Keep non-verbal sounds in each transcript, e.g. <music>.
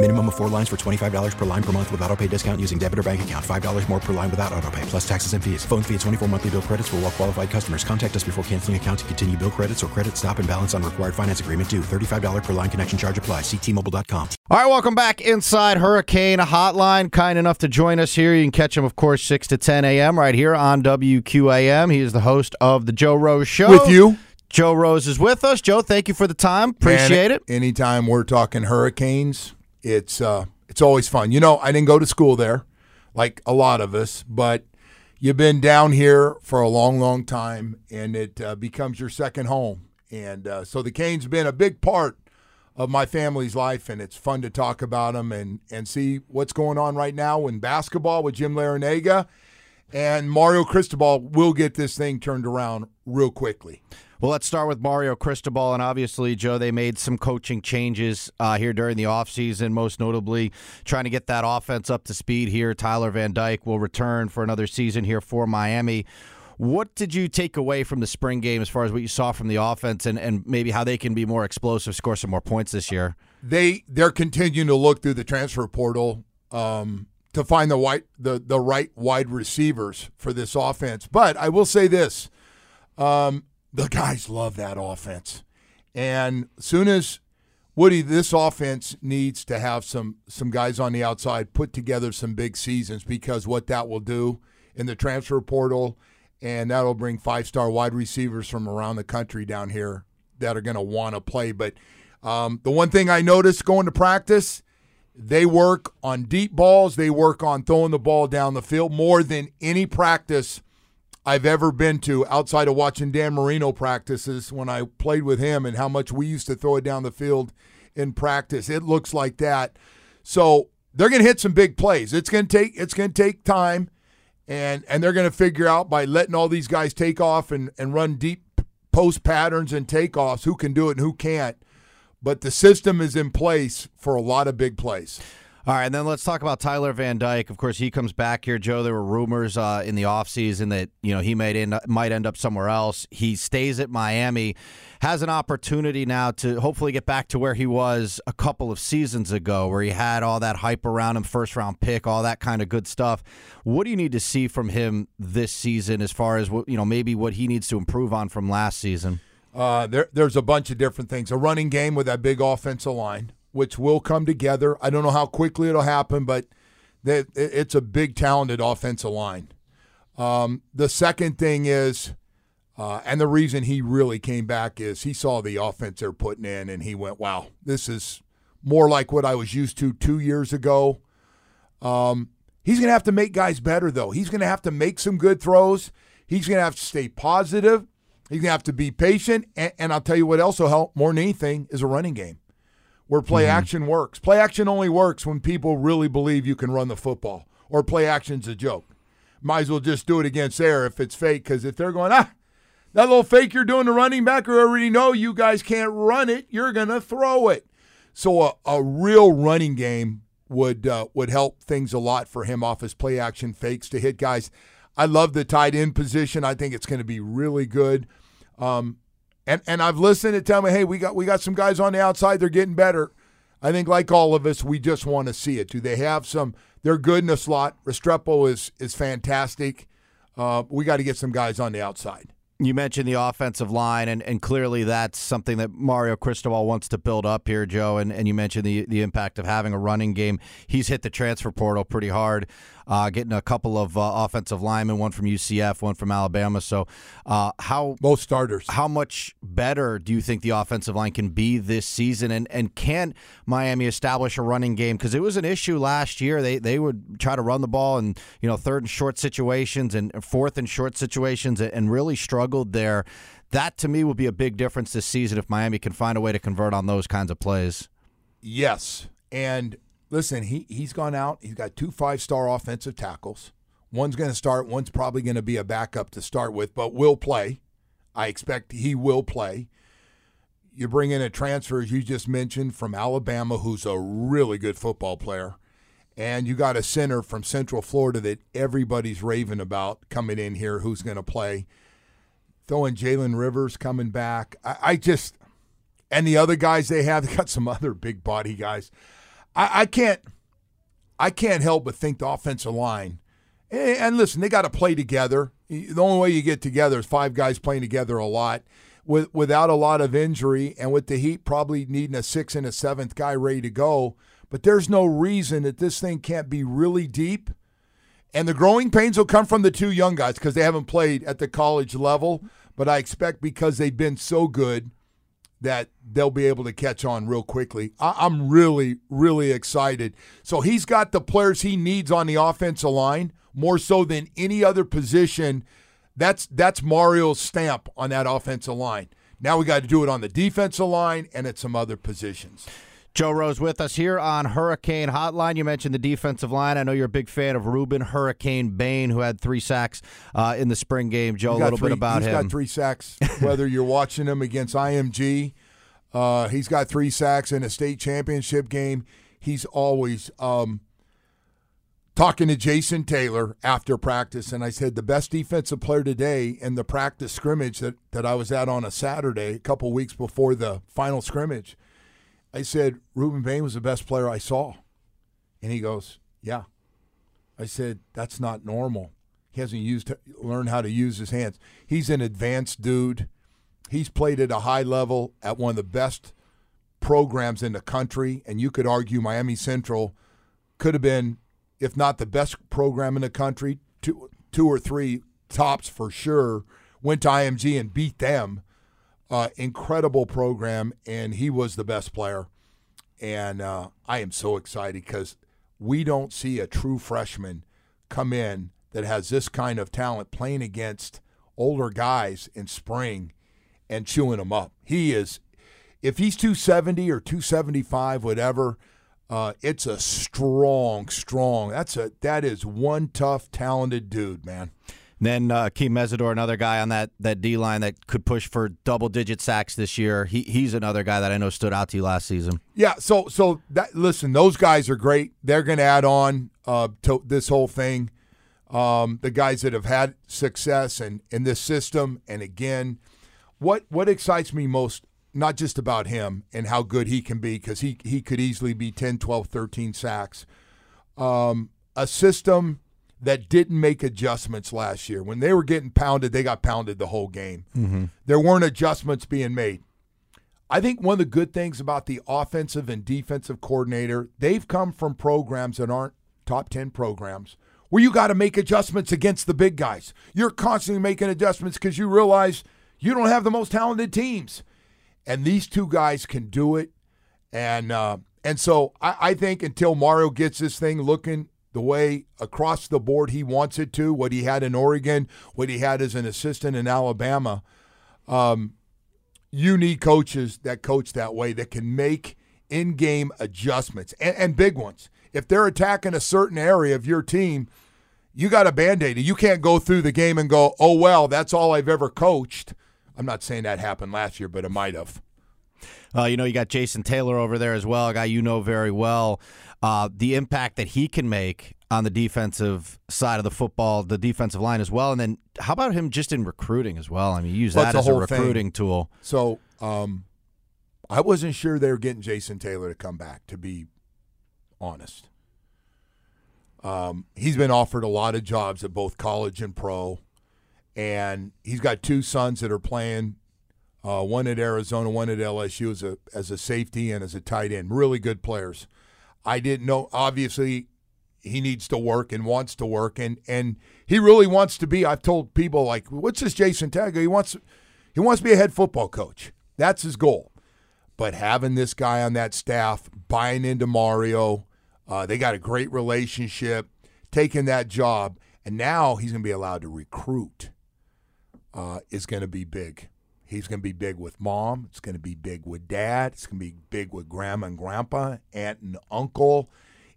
Minimum of four lines for $25 per line per month with auto pay discount using debit or bank account. $5 more per line without auto pay, plus taxes and fees. Phone fee at 24 monthly bill credits for all well qualified customers. Contact us before canceling account to continue bill credits or credit stop and balance on required finance agreement due. $35 per line connection charge apply. Ctmobile.com. All right, welcome back inside Hurricane Hotline. Kind enough to join us here. You can catch him, of course, 6 to 10 a.m. right here on WQAM. He is the host of The Joe Rose Show. With you. Joe Rose is with us. Joe, thank you for the time. Appreciate And it. Anytime we're talking hurricanes, it's uh, it's always fun. You know, I didn't go to school there, like a lot of us, but you've been down here for a long, long time, and it uh, becomes your second home. And uh, so the Canes been a big part of my family's life, and it's fun to talk about them and and see what's going on right now in basketball with Jim Larrañaga. And Mario Cristobal will get this thing turned around real quickly. Well, let's start with Mario Cristobal. And obviously, Joe, they made some coaching changes uh, here during the offseason, most notably trying to get that offense up to speed here. Tyler Van Dyke will return for another season here for Miami. What did you take away from the spring game as far as what you saw from the offense and, and maybe how they can be more explosive, score some more points this year? they they're continuing to look through the transfer portal um, to find the white the the right wide receivers for this offense. But I will say this: um, the guys love that offense, and soon as Woody, this offense needs to have some some guys on the outside put together some big seasons because what that will do in the transfer portal, and that'll bring five star wide receivers from around the country down here that are going to want to play. But um, the one thing I noticed going to practice, they work on deep balls. They work on throwing the ball down the field more than any practice I've ever been to outside of watching Dan Marino practices when I played with him and how much we used to throw it down the field in practice. It looks like that. So they're going to hit some big plays. It's going to take it's going to take time, and and they're going to figure out by letting all these guys take off and and run deep post patterns and takeoffs who can do it and who can't. But the system is in place for a lot of big plays. All right, and then let's talk about Tyler Van Dyke. Of course, he comes back here, Joe. There were rumors uh, in the offseason that you know he might end might end up somewhere else. He stays at Miami, has an opportunity now to hopefully get back to where he was a couple of seasons ago, where he had all that hype around him, first round pick, all that kind of good stuff. What do you need to see from him this season, as far as you know, maybe what he needs to improve on from last season? Uh, there, there's a bunch of different things. A running game with that big offensive line, which will come together. I don't know how quickly it'll happen, but they, it's a big, talented offensive line. Um, the second thing is, uh, and the reason he really came back is he saw the offense they're putting in, and he went, "Wow, this is more like what I was used to two years ago." Um, he's going to have to make guys better, though. He's going to have to make some good throws. He's going to have to stay positive. He's going to have to be patient. And, and I'll tell you what else will help more than anything is a running game where play action works. Play action only works when people really believe you can run the football, or play action's a joke. Might as well just do it against air if it's fake, because if they're going, ah, that little fake you're doing to running back, or already know you guys can't run it. You're going to throw it. So a, a real running game would uh, would help things a lot for him off his play action fakes to hit guys. I love the tight end position. I think it's going to be really good. Um, and and I've listened to tell me, hey, we got we got some guys on the outside. They're getting better. I think, like all of us, we just want to see it. Do they have some? They're good in the slot. Restrepo is is fantastic. Uh, we got to get some guys on the outside. You mentioned the offensive line, and, and clearly that's something that Mario Cristobal wants to build up here, Joe. And, and you mentioned the, the impact of having a running game. He's hit the transfer portal pretty hard, uh, getting a couple of uh, offensive linemen, one from UCF, one from Alabama. So, uh, how both starters? How much better do you think the offensive line can be this season? And and can Miami establish a running game? Because it was an issue last year. They they would try to run the ball in you know third and short situations and fourth and short situations, and really struggle struggled there. That to me will be a big difference this season if Miami can find a way to convert on those kinds of plays. Yes. And listen, he, he's gone out. He's got two five star offensive tackles. One's going to start, one's probably going to be a backup to start with, but will play. I expect he will play. You bring in a transfer, as you just mentioned, from Alabama, who's a really good football player. And you got a center from Central Florida that everybody's raving about coming in here who's going to play throwing Jalen Rivers coming back. I, I, just and the other guys they have, <laughs> they got some other big body guys. I, I can't I can't help but think the offensive line. And, and listen, they got to play together. The only way you get together is five guys playing together a lot. With, without a lot of injury and with the Heat probably needing a sixth and a seventh guy ready to go. But there's no reason that this thing can't be really deep. And the growing pains will come from the two young guys because they haven't played at the college level but I expect because they've been so good that they'll be able to catch on real quickly. I- am really, really excited. So he's got the players he needs on the offensive line more so than any other position. That's that's Mario's stamp on that offensive line. Now we got to do it on the defensive line and at some other positions. Joe Rose with us here on Hurricane Hotline. You mentioned the defensive line. I know you're a big fan of Rueben Hurricane Bain, who had three sacks uh, in the spring game. Joe, a little three, bit about he's him. He's got three sacks, whether you're watching him against IMG. Uh, he's got three sacks in a state championship game. He's always um, talking to Jason Taylor after practice, and I said the best defensive player today in the practice scrimmage that, that I was at on a Saturday, a couple weeks before the final scrimmage – I said, Rueben Bain was the best player I saw. And he goes, Yeah. I said, That's not normal. He hasn't used learned how to use his hands. He's an advanced dude. He's played at a high level at one of the best programs in the country. And you could argue Miami Central could have been, if not the best program in the country, two, two or three tops for sure. Went to IMG and beat them uh, incredible program, and he was the best player. And uh, I am so excited because we don't see a true freshman come in that has this kind of talent playing against older guys in spring and chewing them up. He is, if he's 270 or 275, whatever, uh, it's a strong, strong. That's a that is one tough, talented dude, man. Then uh, Keem Mesidor, another guy on that, that D line that could push for double digit sacks this year. He he's another guy that I know stood out to you last season. Yeah. So so that listen, those guys are great. They're going to add on uh, to this whole thing. Um, the guys that have had success and in this system, and again, what what excites me most not just about him and how good he can be because he he could easily be 10 12 13 sacks um, a system that didn't make adjustments last year. When they were getting pounded, they got pounded the whole game. Mm-hmm. There weren't adjustments being made. I think one of the good things about the offensive and defensive coordinator, they've come from programs that aren't top 10 programs where you got to make adjustments against the big guys. You're constantly making adjustments because you realize you don't have the most talented teams. And these two guys can do it. And uh, and so I, I think until Mario gets this thing looking the way across the board he wants it to, what he had in Oregon, what he had as an assistant in Alabama. Um, you need coaches that coach that way that can make in game adjustments and, and, big ones. If they're attacking a certain area of your team, you got a band aid. You can't go through the game and go, oh, well, that's all I've ever coached. I'm not saying that happened last year, but it might have. Uh, you know, you got Jason Taylor over there as well, a guy you know very well uh, the impact that he can make on the defensive side of the football, the defensive line as well. And then how about him just in recruiting as well? I mean, use well, that as a recruiting thing. tool. So um, I wasn't sure they were getting Jason Taylor to come back, to be honest. Um, he's been offered a lot of jobs at both college and pro. and he's got two sons that are playing. Uh, one at Arizona, one at LSU as a as a safety and as a tight end. Really good players. I didn't know. Obviously, he needs to work and wants to work, and and he really wants to be. I've told people like, what's this Jason Taggart? He wants he wants to be a head football coach. That's his goal. But having this guy on that staff, buying into Mario, uh, they got a great relationship, taking that job, and now he's going to be allowed to recruit. Uh, is going to be big. He's going to be big with mom. It's going to be big with dad. It's going to be big with grandma and grandpa, aunt and uncle.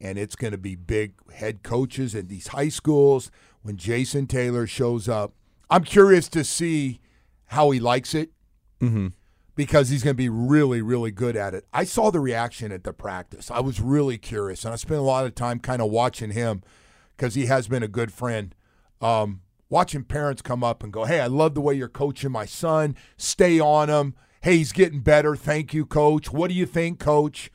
And it's going to be big head coaches at these high schools when Jason Taylor shows up. I'm curious to see how he likes it Mm-hmm. because he's going to be really, really good at it. I saw the reaction at the practice. I was really curious, and I spent a lot of time kind of watching him because he has been a good friend. Um, watching parents come up and go, "Hey, I love the way you're coaching my son. Stay on him. Hey, he's getting better. Thank you, coach. What do you think, coach?"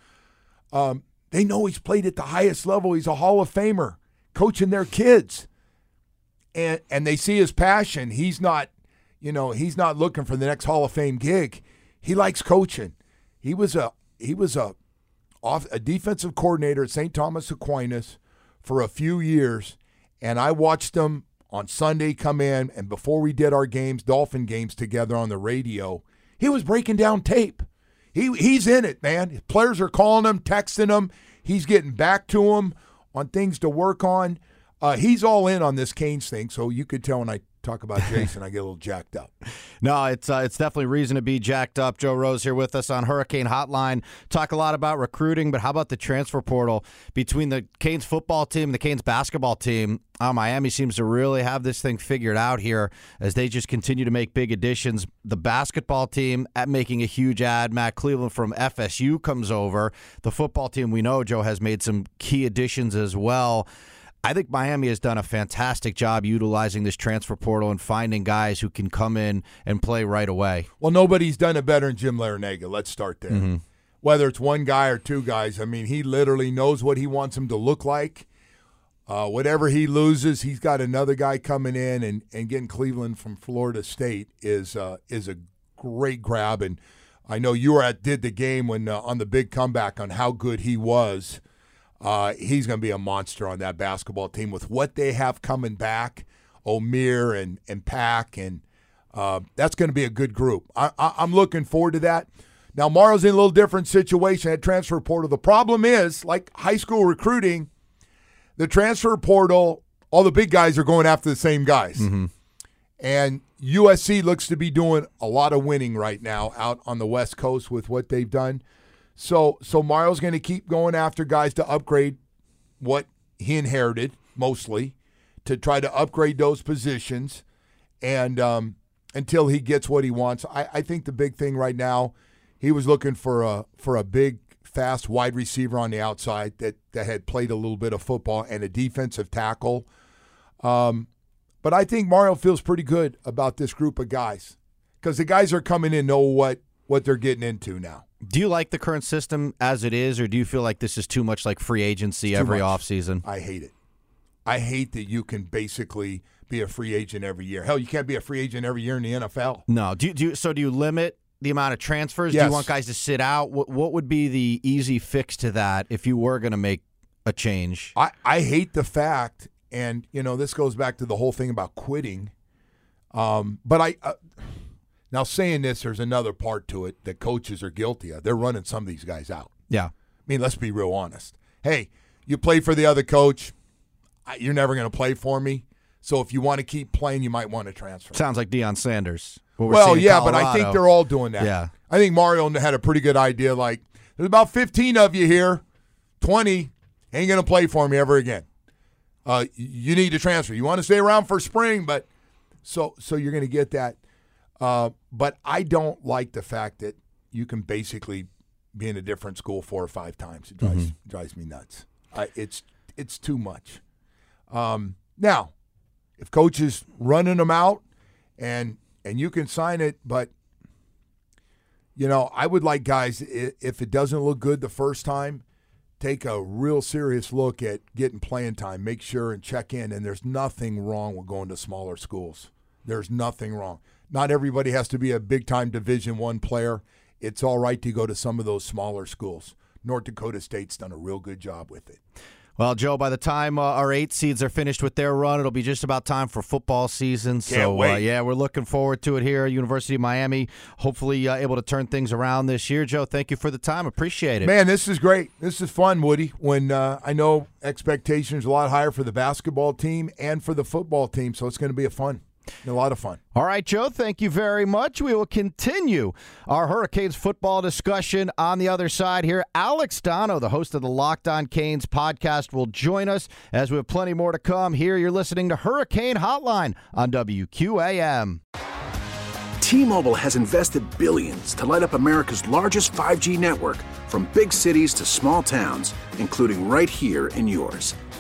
Um, they know he's played at the highest level. He's a Hall of Famer, coaching their kids, and and they see his passion. He's not you know, he's not looking for the next Hall of Fame gig. He likes coaching. He was a he was a off a defensive coordinator at St. Thomas Aquinas for a few years, and I watched him on Sunday come in and before we did our games, Dolphin games together on the radio, he was breaking down tape. He he's in it, man. Players are calling him, texting him. He's getting back to him on things to work on. Uh, he's all in on this Canes thing, so you could tell when I talk about Jason, I get a little jacked up. <laughs> No, it's uh, it's definitely reason to be jacked up. Joe Rose here with us on Hurricane Hotline. Talk a lot about recruiting, but how about the transfer portal between the Canes football team, and the Canes basketball team? Oh, Miami seems to really have this thing figured out here as they just continue to make big additions. The basketball team at making a huge ad. Matt Cleveland from FSU comes over. The football team we know Joe has made some key additions as well. I think Miami has done a fantastic job utilizing this transfer portal and finding guys who can come in and play right away. Well, nobody's done it better than Jim Larrañaga. Let's start there. Whether it's one guy or two guys, I mean, he literally knows what he wants him to look like. Uh, whatever he loses, he's got another guy coming in, and, and getting Cleveland from Florida State is uh, is a great grab. And I know you were at did the game when uh, on the big comeback on how good he was. Uh, he's going to be a monster on that basketball team with what they have coming back, Omier and and Pack, and uh, that's going to be a good group. I, I, I'm looking forward to that. Now Mario's in a little different situation at transfer portal. The problem is, like high school recruiting, the transfer portal, all the big guys are going after the same guys. And USC looks to be doing a lot of winning right now out on the West Coast with what they've done. So so Mario's going to keep going after guys to upgrade what he inherited mostly to try to upgrade those positions and um, until he gets what he wants. I, I think the big thing right now, he was looking for a for a big fast wide receiver on the outside that that had played a little bit of football and a defensive tackle. Um, but I think Mario feels pretty good about this group of guys because the guys are coming in know what what they're getting into now. Do you like the current system as it is, or do you feel like this is too much like free agency every much. offseason? I hate it. I hate that you can basically be a free agent every year. Hell, you can't be a free agent every year in the NFL. No. Do you, do you, so? Do you limit the amount of transfers? Do you want guys to sit out? What, what would be the easy fix to that if you were going to make a change? I, I hate the fact, and you know this goes back to the whole thing about quitting. Um, but I uh, now saying this, there's another part to it that coaches are guilty of. They're running some of these guys out. Yeah. I mean, let's be real honest. Hey, you play for the other coach, you're never going to play for me. So if you want to keep playing, you might want to transfer. Sounds like Deion Sanders. Well, yeah, but I think they're all doing that. Yeah. I think Mario had a pretty good idea. Like, there's about 15 of you here, 20 ain't going to play for me ever again. Uh, you need to transfer. You want to stay around for spring, but so so you're going to get that. Uh, but I don't like the fact that you can basically be in a different school four or five times. It drives drives me nuts. I, it's it's too much. Um, now, if coach is running them out, and and you can sign it, but you know I would like guys if it doesn't look good the first time, take a real serious look at getting playing time. Make sure and check in. And there's nothing wrong with going to smaller schools. There's nothing wrong. Not everybody has to be a big time Division One player. It's all right to go to some of those smaller schools. North Dakota State's done a real good job with it. Well, Joe, by the time uh, our eight seeds are finished with their run, it'll be just about time for football season. so, uh, yeah, we're looking forward to it here at University of Miami. Hopefully, uh, able to turn things around this year. Joe, thank you for the time. Appreciate it. Man, this is great. This is fun, Woody. When uh, I know expectations are a lot higher for the basketball team and for the football team, so it's going to be a fun. A lot of fun. All right, Joe, thank you very much. We will continue our Hurricanes football discussion on the other side here. Alex Donno, the host of the Locked On Canes podcast, will join us as we have plenty more to come. Here, you're listening to Hurricane Hotline on WQAM. T Mobile has invested billions to light up America's largest 5G network from big cities to small towns, including right here in yours.